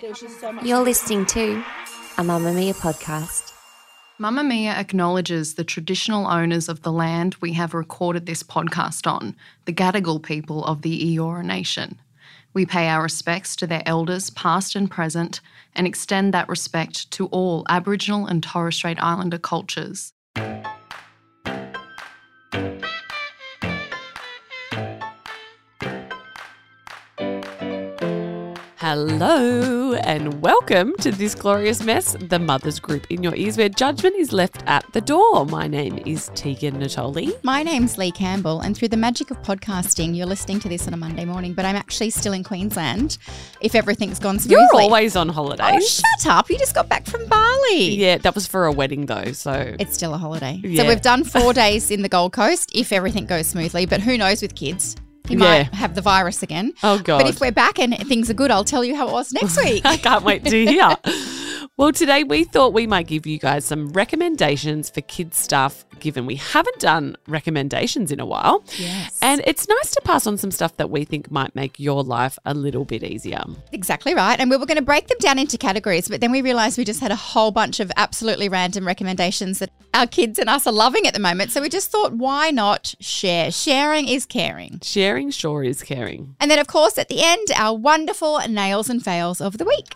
You're listening to a Mamamia podcast. Mamamia acknowledges the traditional owners of the land we have recorded this podcast on, the Gadigal people of the Eora Nation. We pay our respects to their elders, past and present, and extend that respect to all Aboriginal and Torres Strait Islander cultures. Hello and welcome to this glorious mess, the Mothers Group in your ears, where judgment is left at the door. My name is Tegan Natoli. My name's Leigh Campbell, and through the magic of podcasting, you're listening to this on a Monday morning, but I'm actually still in Queensland if everything's gone smoothly. You're always on Oh, shut up. You just got back from Bali. yeah, that was for a wedding though, so It's still a holiday. Yeah. So we've done four days in the Gold Coast if everything goes smoothly, but who knows with kids? He Yeah. might have the virus again. Oh, God. But if we're back and things are good, I'll tell you how it was next week. I can't wait to hear. Well, today we thought we might give you guys some recommendations for kids stuff, given we haven't done recommendations in a while. Yes. And it's nice to pass on some stuff that we think might make your life a little bit easier. Exactly right. And we were going to break them down into categories, but then we realized we just had a whole bunch of absolutely random recommendations that our kids and us are loving at the moment. So we just thought, why not share? Sharing is caring. Sharing sure is caring. And then, of course, at the end, our wonderful nails and fails of the week.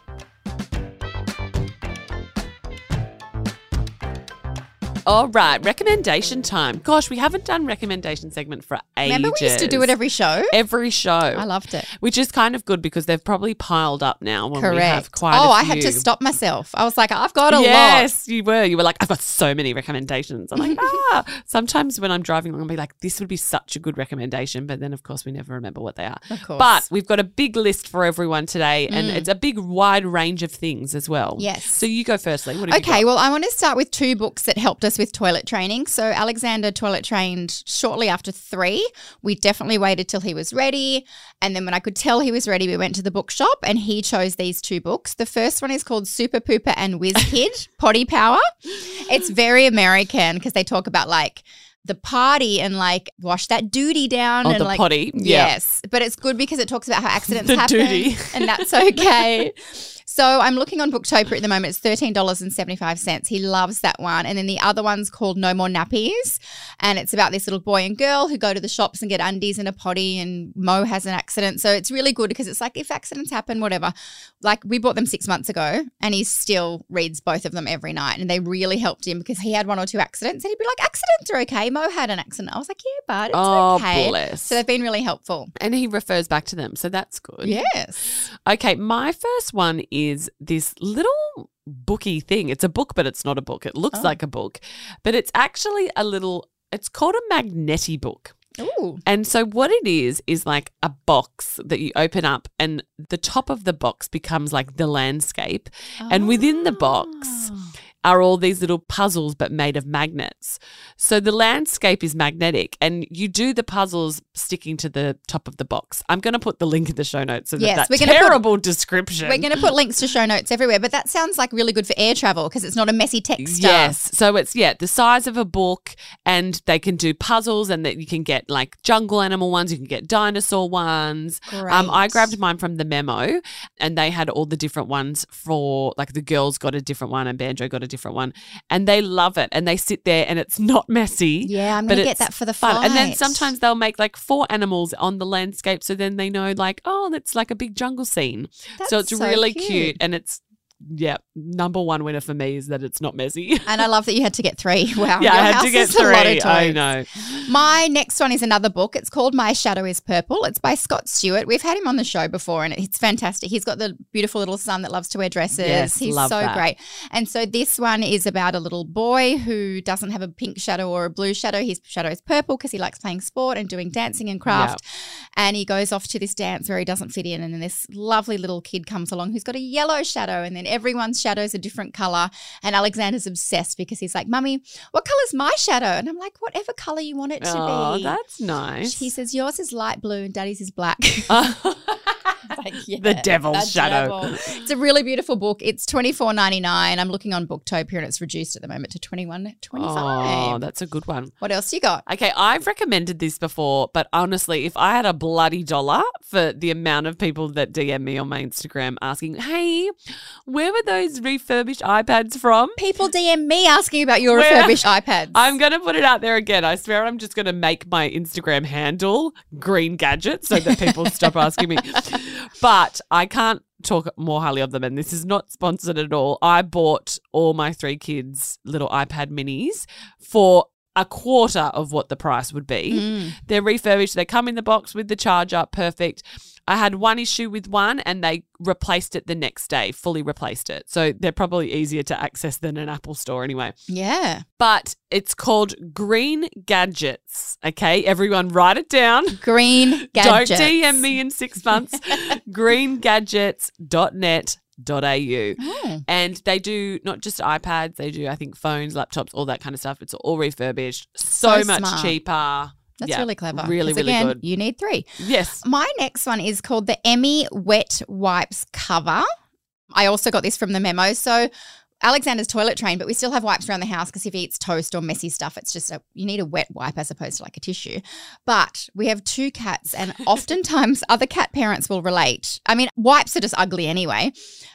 All right, recommendation time. Gosh, we haven't done recommendation segment for ages. Remember, we used to do it every show? every show. I loved it. Which is kind of good because they've probably piled up now when Correct. we have quite oh, I had to stop myself. I was like, I've got a lot. Yes, you were. You were like, I've got so many recommendations. I'm like, ah. Sometimes when I'm driving along, I'll be like, this would be such a good recommendation. But then, of course, we never remember what they are. Of course. Mm. But we've got a big list for everyone today, and it's a big, wide range of things as well. Yes. So you go firstly. What have you Okay, well, I want to start with two books that helped us with toilet training. So, Alexander toilet trained shortly after three. We definitely waited till he was ready. And then, when I could tell he was ready, we went to the bookshop and he chose these two books. The first one is called Super Pooper and Whiz Kid Potty Power. It's very American because they talk about like, the party and like wash that duty down Oh, and the like potty. Yeah. yes but it's good because it talks about how accidents happen duty. and that's okay so I'm looking on Booktopia at the moment. It's thirteen dollars and seventy five cents. He loves that one, and then the other one's called No More Nappies, and it's about this little boy and girl who go to the shops and get undies and a potty, and Mo has an accident. So it's really good because it's like if accidents happen, whatever. Like we bought them six months ago, and he still reads both of them every night, and they really helped him because he had one or two accidents, and he'd be like, "Accidents are okay." Mo had an accident. I was like, "Yeah, but it's Oh, okay." bless. So they've been really helpful. And he refers back to them. So that's good. Yes. Okay, my first one is this little booky thing. It's a book, but it's not a book. It looks Oh. like a book, but it's actually a little, it's called a Magneti book. Ooh. And so what it is is like a box that you open up and the top of the box becomes like the landscape and within the box Oh. Are all these little puzzles but made of magnets. So the landscape is magnetic and you do the puzzles sticking to the top of the box. I'm going to put the link in the show notes so Yes, that, we're that gonna put- description. We're going to put links to show notes everywhere, but that sounds like really good for air travel because it's not a messy text. Yes. So it's yeah, the size of a book and they can do puzzles and that you can get like jungle animal ones, you can get dinosaur ones. Um I grabbed mine from the memo and they had all the different ones for like the girls got a different one and Banjo got a different one. And they love it and they sit there and it's not messy. Yeah, I'm going to get that for the fun. And then sometimes they'll make like four animals on the landscape so then they know like, oh, that's like a big jungle scene. so it's so really cute. cute and it's yeah, number one winner for me is that it's not messy. And I love that you had to get three. Wow. yeah, I had to get is a lot of three. I know. My next one is another book. It's called My Shadow is Purple. It's by Scott Stuart. We've had him on the show before and it's fantastic. He's got the beautiful little son that loves to wear dresses. Yes, He's so that. great. And so this one is about a little boy who doesn't have a pink shadow or a blue shadow. His shadow is purple because he likes playing sport and doing dancing and craft. And he goes off to this dance where he doesn't fit in. And then this lovely little kid comes along who's got a yellow shadow. And then everyone's shadow is a different color. And Alexander's obsessed because he's like, Mummy, what color's my shadow? And I'm like, whatever color you want it to be. Oh, be. that's nice. He says, yours is light blue and daddy's is black. Like, yeah, the devil's shadow. devil. It's a really beautiful book. It's twenty four ninety nine. I'm looking on Booktopia and it's reduced at the moment to twenty one twenty Oh, five. that's a good one. what else you got? Okay, I've recommended this before, but honestly, if I had a bloody dollar for the amount of people that DM me on my Instagram asking, hey, where were those refurbished iPads from? People DM me asking about your Where- refurbished iPads. I'm going to put it out there again. I swear I'm just going to make my Instagram handle green gadget so that people stop asking me. But I can't talk more highly of them. And this is not sponsored at all. I bought all my three kids little iPad minis for a quarter of what the price would be. Mm. They're refurbished. They come in the box with the charger. Perfect. I had one issue with one and they replaced it the next day, fully replaced it. So they're probably easier to access than an Apple store anyway yeah. but it's called Green Gadgets. Okay, everyone, write it down. Green gadgets. Don't DM me in six months. greengadgets.net.au. Oh. Hmm. And they do not just iPads, they do, I think, phones, laptops, all that kind of stuff. It's all refurbished. So, So much smart. cheaper. That's Yeah, really clever. Really, really again, good. You need three. Yes. My next one is called the Emmy Wet Wipes Cover. I also got this from the memo. So Alexander's toilet trained, but we still have wipes around the house because if he eats toast or messy stuff, it's just a you need a wet wipe as opposed to like a tissue. But we have two cats, and oftentimes other cat parents will relate. I mean, wipes are just ugly anyway,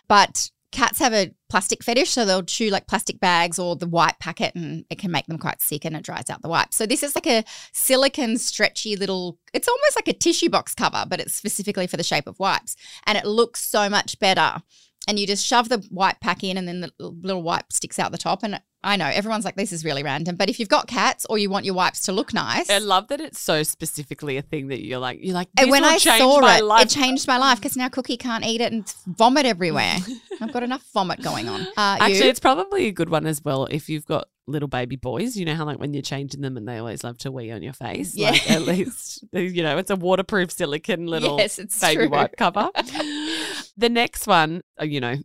but cats have a plastic fetish, so they'll chew like plastic bags or the wipe packet, and it can make them quite sick, and it dries out the wipe. So this is like a silicon stretchy little. It's almost like a tissue box cover, but it's specifically for the shape of wipes, and it looks so much better and you just shove the wipe pack in and then the little wipe sticks out the top and i know everyone's like this is really random but if you've got cats or you want your wipes to look nice I love that it's so specifically a thing that you're like, you're like, and when I saw it, life. it changed my life because now Cookie can't eat it and vomit everywhere. I've got enough vomit going on. Uh, Actually, you? it's probably a good one as well if you've got little baby boys. You know how like when you're changing them and they always love to wee on your face. Yeah. Like at least you know it's a waterproof silicone little Yes, it's baby true. wipe cover. the next one, uh, you know.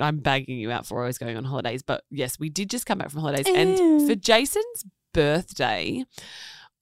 I'm bagging you out for always going on holidays, but yes, we did just come back from holidays. And for Jason's birthday,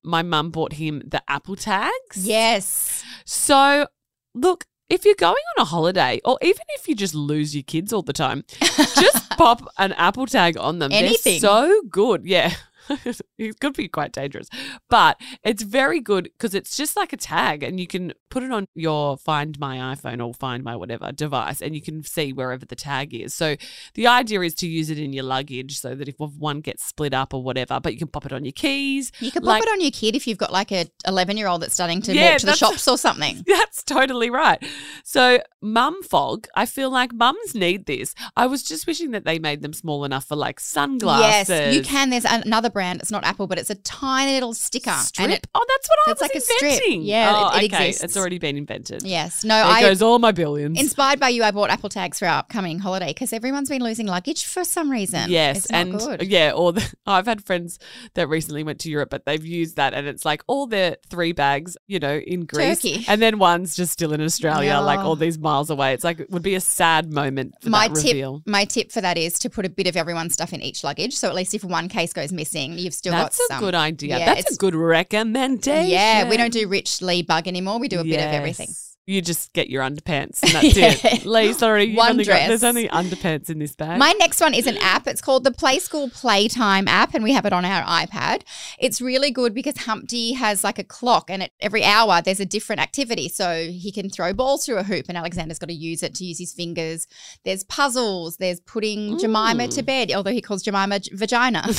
my mum bought him the Apple tags. yes. So, look, if you're going on a holiday, or even if you just lose your kids all the time, just pop an Apple tag on them. Anything. They're so good. Yeah. it could be quite dangerous, but it's very good because it's just like a tag and you can put it on your Find My iPhone or Find My whatever device and you can see wherever the tag is. So the idea is to use it in your luggage so that if one gets split up or whatever, but you can pop it on your keys. You could pop it on your kid if you've got like a 11 year old that's starting to Yeah, walk to the shops or something. That's totally right. So, mum fog, I feel like mums need this. I was just wishing that they made them small enough for like sunglasses. Yes, you can. There's another brand. It's not Apple, but it's a tiny little sticker. Strip? And it, oh, that's what I it's was like a strip. Yeah, oh, it- it okay. exists. It's already been invented. yes. No, There I. goes all my billions. Inspired by you, I bought Apple tags for our upcoming holiday because everyone's been losing luggage for some reason. Yes, and good. yeah, or the, I've had friends that recently went to Europe, but they've used that, and it's like all their three bags, you know, in Greece, Turkey. and then one's just still in Australia, like all these miles away. It's like it would be a sad moment for my tip, reveal. my tip for that is to put a bit of everyone's stuff in each luggage. So at least if one case goes missing, you've still That's got a good idea. Yeah, That's a good recommendation. Yeah, we don't do rich Lee bug anymore. We do a bit of everything. You just get your underpants and that's Yeah. it. Leigh, sorry, One only got, there's only underpants in this bag. My next one is an app. It's called the Play School Playtime app, and we have it on our iPad. It's really good because Humpty has like a clock, and at every hour there's a different activity. So he can throw balls through a hoop, and Alexander's got to use it to use his fingers. There's puzzles. There's putting Jemima to bed, although he calls Jemima j- vagina.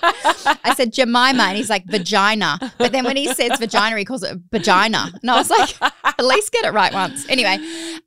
I said Jemima, and he's like vagina. But then when he says vagina, he calls it vagina. And I was like, least get it right once. Anyway,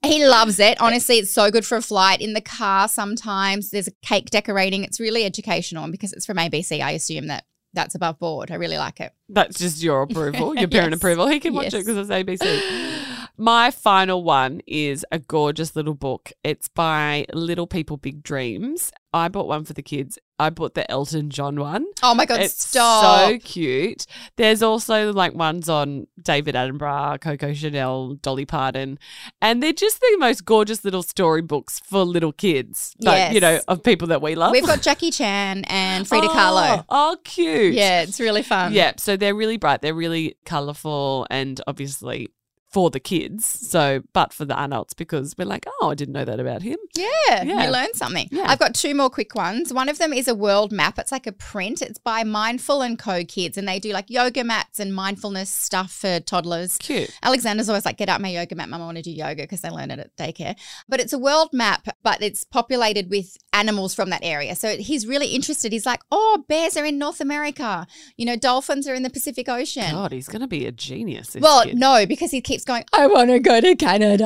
He loves it. Honestly, it's so good for a flight. In the car, sometimes there's a cake decorating. It's really educational. And because it's from ABC, I assume that that's above board. I really like it. That's just your approval, your parent Yes. approval. He can watch it because it's ABC. My final one is a gorgeous little book. It's by Little People Big Dreams. I bought one for the kids. I bought the Elton John one. Oh my God, It's stop. so cute. There's also like ones on David Attenborough, Coco Chanel, Dolly Parton, and they're just the most gorgeous little storybooks for little kids. But, you know, of people that we love. We've got Jackie Chan and Frida oh, Kahlo. Oh, cute. Yeah, it's really fun. Yeah, so they're really bright. They're really colourful and obviously for the kids. So, but for the adults because we're like, oh, I didn't know that about him. Yeah, Yeah. you learned something. Yeah. I've got two more quick ones. One of them is a world map. It's like a print. It's by Mindful and Co Kids, and they do like yoga mats and mindfulness stuff for toddlers. Cute. Alexander's always like, get out my yoga mat, mum. I want to do yoga because they learn it at daycare. But it's a world map, but it's populated with animals from that area. So he's really interested. He's like, oh, bears are in North America. You know, dolphins are in the Pacific Ocean. God, he's going to be a genius. Well, kid. no, because he keeps going, I want to go to Canada.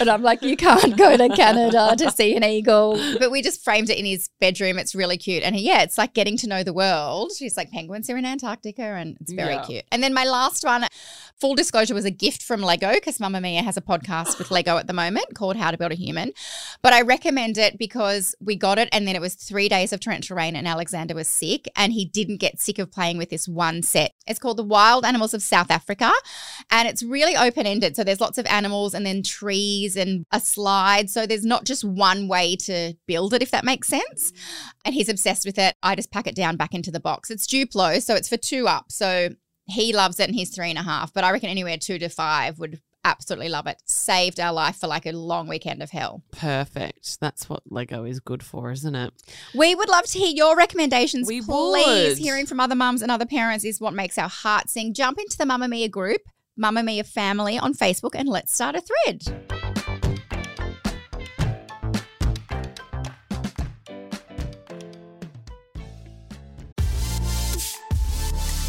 and I'm like, you can't go to Canada to see an eagle. But we just framed it in his bedroom. It's really cute. And yeah, it's like getting to know the world. He's like, penguins are in Antarctica and it's very Yeah. cute. And then my last one, full disclosure, was a gift from Lego because Mamamia has a podcast with Lego at the moment called How to Build a Human. But I recommend it because we got it and then it was three days of torrential rain and Alexander was sick and he didn't get sick of playing with this one set. It's called The Wild Animals of South Africa and it's really open ended. So there's lots of animals and then trees and a slide. So there's not just one way to build it, if that makes sense. And he's obsessed with it. I just pack it down back into the box. It's Duplo, so it's for two up. So he loves it and he's three and a half. But I reckon anywhere two to five would absolutely love it. Saved our life for like a long weekend of hell. Perfect. That's what Lego is good for, isn't it? We would love to hear your recommendations. We Please, would. hearing from other mums and other parents is what makes our heart sing. Jump into the Mamamia group, Mamamia Family on Facebook, and let's start a thread.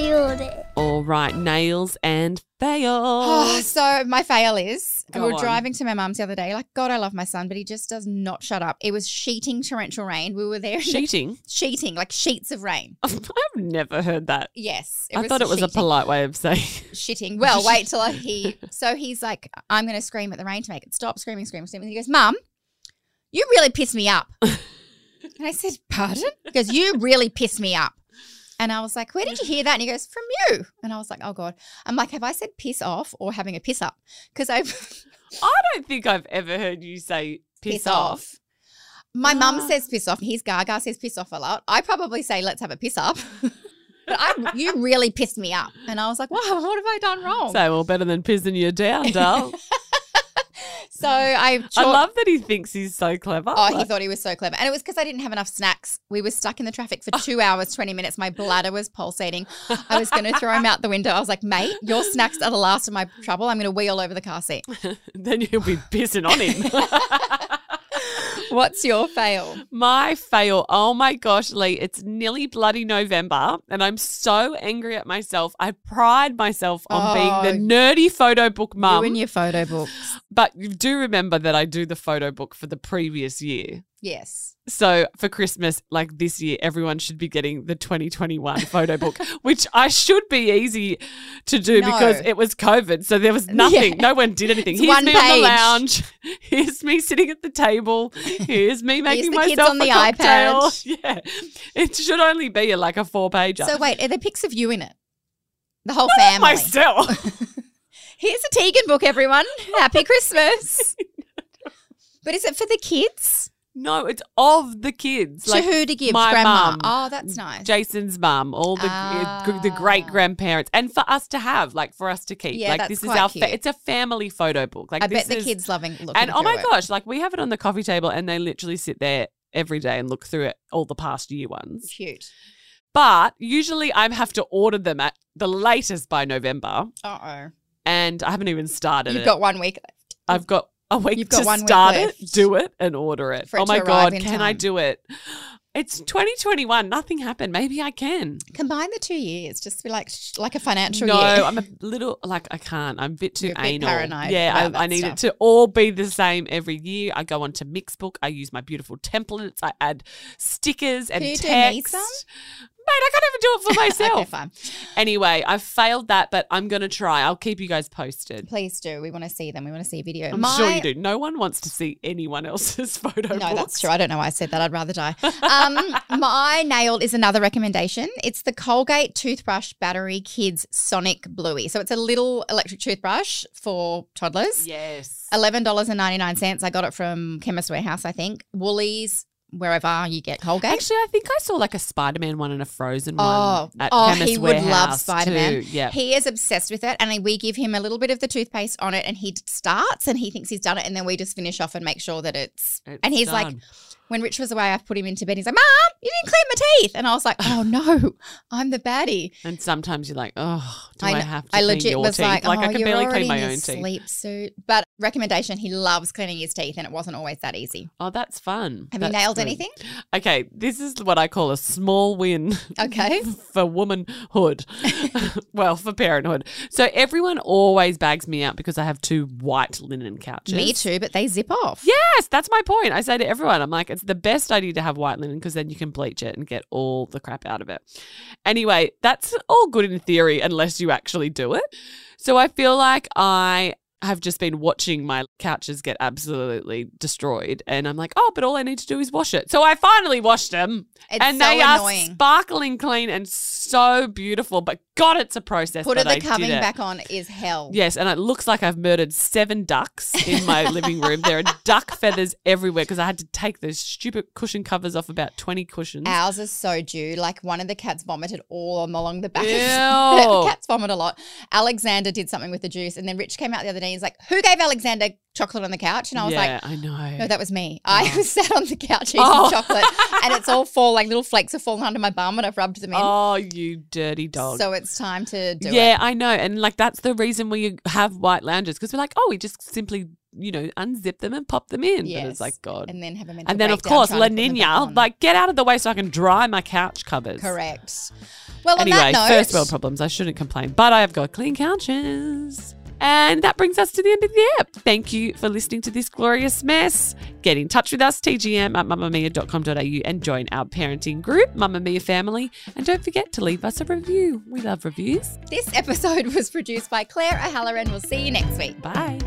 failed it. All right, nails and Oh, so my fail is Go we were on. driving to my mum's the other day. Like, God, I love my son, but he just does not shut up. It was sheeting torrential rain. We were there. Sheeting? the- sheeting, like sheets of rain. I've never heard that. Yes. I thought it was a polite way of saying. shitting. Well, wait till I, he. So he's like, I'm going to scream at the rain to make it stop. Screaming, screaming, screaming. He goes, Mum, you really piss me up. and I said, Pardon? He goes, You really piss me up. And I was like, Where did you hear that? And he goes, From you. And I was like, Oh God. I'm like, Have I said piss off or having a piss up? Because I've I don't think I've ever heard you say piss, off. My mum Ah. says piss off. His Gaga says piss off a lot. I probably say let's have a piss up. but I, you really pissed me up. And I was like, wow, what have I done wrong? So, well, better than pissing you down, doll. So I, I love that he thinks he's so clever. Oh, he thought he was so clever. And it was because I didn't have enough snacks. We were stuck in the traffic for two hours, 20 minutes. My bladder was pulsating. I was going to throw him out the window. I was like, mate, your snacks are the last of my trouble. I'm going to wee all over the car seat. then you'll be pissing on him. What's your fail? My fail. Oh my gosh, Leigh, it's nearly bloody November, and I'm so angry at myself. I pride myself on Oh, being the oh. nerdy photo book mum. you and your photo books. but you do remember that I do the photo book for the previous year. Yes. So for Christmas, like this year, everyone should be getting the 2021 photo book, which I should be easy to do No. because it was COVID. So there was nothing. Yeah. No one did anything. It's Here's me on the lounge. Here's me sitting at the table. Here's me making the kids myself on a the cocktail. iPad. Yeah. It should only be like a four pager. So wait, are there pics of you in it? The whole family. myself. Here's a Tegan book, everyone. Happy Christmas. but is it for the kids? No, it's of the kids. to who to give? my Grandma. mum, Oh, that's nice. Jason's mum, all the uh, the great grandparents, and for us to have, like for us to keep. Yeah, like that's this is quite our. cute. Fa- it's a family photo book. Like I this bet the is- kids loving looking And oh my it. gosh, like we have it on the coffee table, and they literally sit there every day and look through it, all the past year ones. Cute. But usually, I have to order them at the latest by November, Uh oh. and I haven't even started You've it. got one week. Left. I've got a week You've got to one week start it, left. do it, and order it. For oh it oh my arrive god, in can I time. do it? It's 2021. Nothing happened. Maybe I can. Combine the two years, just be like sh- like a financial year. no, year. I'm a little like I can't. I'm a bit too You're a bit anal. paranoid yeah, about I, I that need it to all be the same every year. I go onto Mixbook. I use my beautiful templates. I add stickers and Can you do text. me some? Mate, I can't even do it for myself. okay, fine. Anyway, I've failed that, but I'm gonna try. I'll keep you guys posted. Please do. We want to see them. We want to see a video. I'm My- sure you do. No one wants to see anyone else's photo. No, that's true. I don't know why I said that. I'd rather die. Um, my nail is another recommendation. It's the Colgate Toothbrush Battery Kids Sonic Bluey. So it's a little electric toothbrush for toddlers. Yes. Eleven dollars and ninety nine cents. I got it from Chemist Warehouse, I think. Woolies, wherever you get Colgate. Actually, I think I saw like a Spider Man one and a Frozen one. Oh, at oh, Chemist he would love Spider Man. Yeah. He is obsessed with it, and we give him a little bit of the toothpaste on it, and he starts, and he thinks he's done it, and then we just finish off and make sure that it's. It's and he's like, done. When Rich was away, I put him into bed. He's like, "Mom, you didn't clean my teeth," and I was like, "Oh no, I'm the baddie." And sometimes you're like, oh, do I, kn- have to I clean legit your was teeth? like, like oh, I can you're barely clean my in own your teeth. sleep suit. But recommendation: he loves cleaning his teeth, and it wasn't always that easy. Oh, that's fun. Have That's you nailed good. anything? Okay, this is what I call a small win. Okay. for womanhood. well, for parenthood. So everyone always bags me out because I have two white linen couches. Me too, but they zip off. Yes, that's my point. I say to everyone, I'm like, it's the best idea to have white linen because then you can bleach it and get all the crap out of it. Anyway, that's all good in theory unless you actually do it. So I feel like I have just been watching my couches get absolutely destroyed and I'm like, oh, but all I need to do is wash it. So I finally washed them It's and so they annoying. are sparkling clean and so beautiful. But God, it's a process. Put the I covering back on is hell. Yes, and it looks like I've murdered seven ducks in my living room. There are duck feathers everywhere because I had to take those stupid cushion covers off about 20 cushions. Ours is so due. Like one of the cats vomited all on- along the back. Ew. Of cats vomit a lot. Alexander did something with the juice, and then Rich came out the other day. He's like, "Who gave Alexander chocolate on the couch?" And I was yeah, like, I know. "No, that was me. I was sat on the couch eating Oh. chocolate, and it's all fall like little flakes have fallen under my bum, and I've rubbed them in. oh, you dirty dog. so it's time to do it. yeah, it. I know. And like that's the reason we have white lounges because we're like, oh, we just simply, you know, unzip them and pop them in. But it's like, God. And then have a mental And then, of course, La to put them back Nina, like, get out of the way so I can dry my couch covers. correct. Well, Anyway, on that note, first world problems. I shouldn't complain, but I have got clean couches. And that brings us to the end of the app. Thank you for listening to this glorious mess. Get in touch with us, tgm at mamamia.com.au, and join our parenting group, Mamamia Family. And don't forget to leave us a review. We love reviews. This episode was produced by Claire O'Halloran. We'll see you next week. Bye.